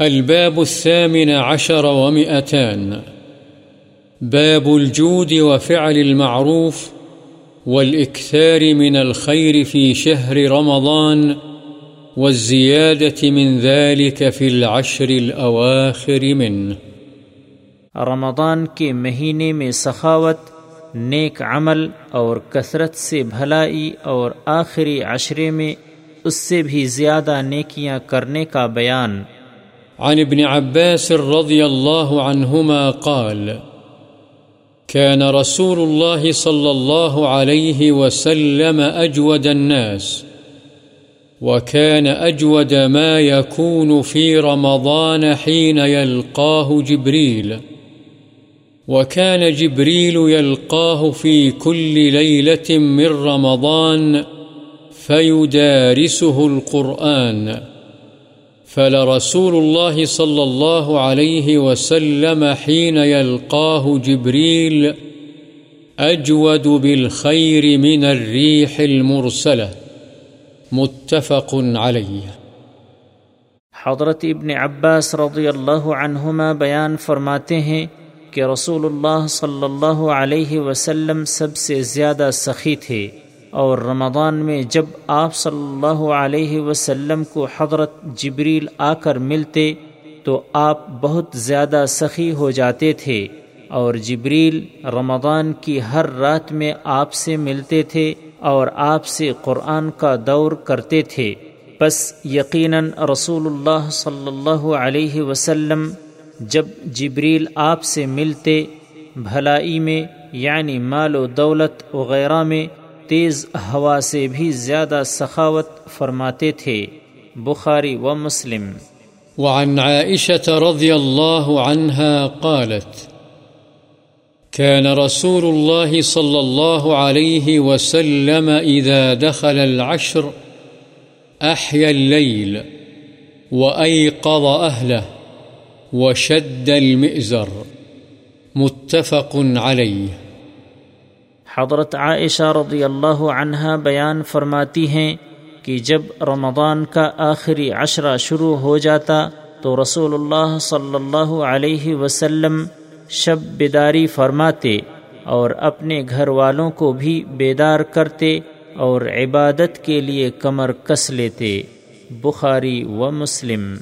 الباب الثامن عشر ومئتان. باب الجود وفعل المعروف والإكثار من الخير في شهر رمضان والزيادة من ذلك في العشر الأواخر منه. رمضان کے مہینے میں سخاوت، نیک عمل اور کثرت سے بھلائی اور آخری عشرے میں اس سے بھی زیادہ نیکیاں کرنے کا بیان۔ عن ابن عباس رضي الله عنهما قال، كان رسول الله صلى الله عليه وسلم أجود الناس، وكان أجود ما يكون في رمضان حين يلقاه جبريل، وكان جبريل يلقاه في كل ليلة من رمضان فيدارسه القرآن. فلرسول الله صلى الله عليه وسلم حين يلقاه جبريل أجود بالخير من الريح المرسلة متفق عليه حضرت ابن عباس رضی اللہ عنہما بیان فرماتے ہیں کہ رسول اللہ صلی اللہ علیہ وسلم سب سے زیادہ سخی تھے۔ اور رمضان میں جب آپ صلی اللہ علیہ وسلم کو حضرت جبریل آ کر ملتے تو آپ بہت زیادہ سخی ہو جاتے تھے اور جبریل رمضان کی ہر رات میں آپ سے ملتے تھے اور آپ سے قرآن کا دور کرتے تھے۔ بس یقیناً رسول اللہ صلی اللہ علیہ وسلم جب جبریل آپ سے ملتے، بھلائی میں یعنی مال و دولت وغیرہ میں تیز ہوا سے بھی زیادہ سخاوت فرماتے تھے، بخاری و مسلم۔ وعن عائشة رضي الله عنها قالت، كان رسول الله صلى الله عليه وسلم إذا دخل العشر أحيا الليل وأيقظ أهله وشد المئزر، متفق عليه۔ حضرت عائشہ رضی اللہ عنہا بیان فرماتی ہیں کہ جب رمضان کا آخری عشرہ شروع ہو جاتا تو رسول اللہ صلی اللہ علیہ وسلم شب بیداری فرماتے اور اپنے گھر والوں کو بھی بیدار کرتے اور عبادت کے لیے کمر کس لیتے، بخاری و مسلم۔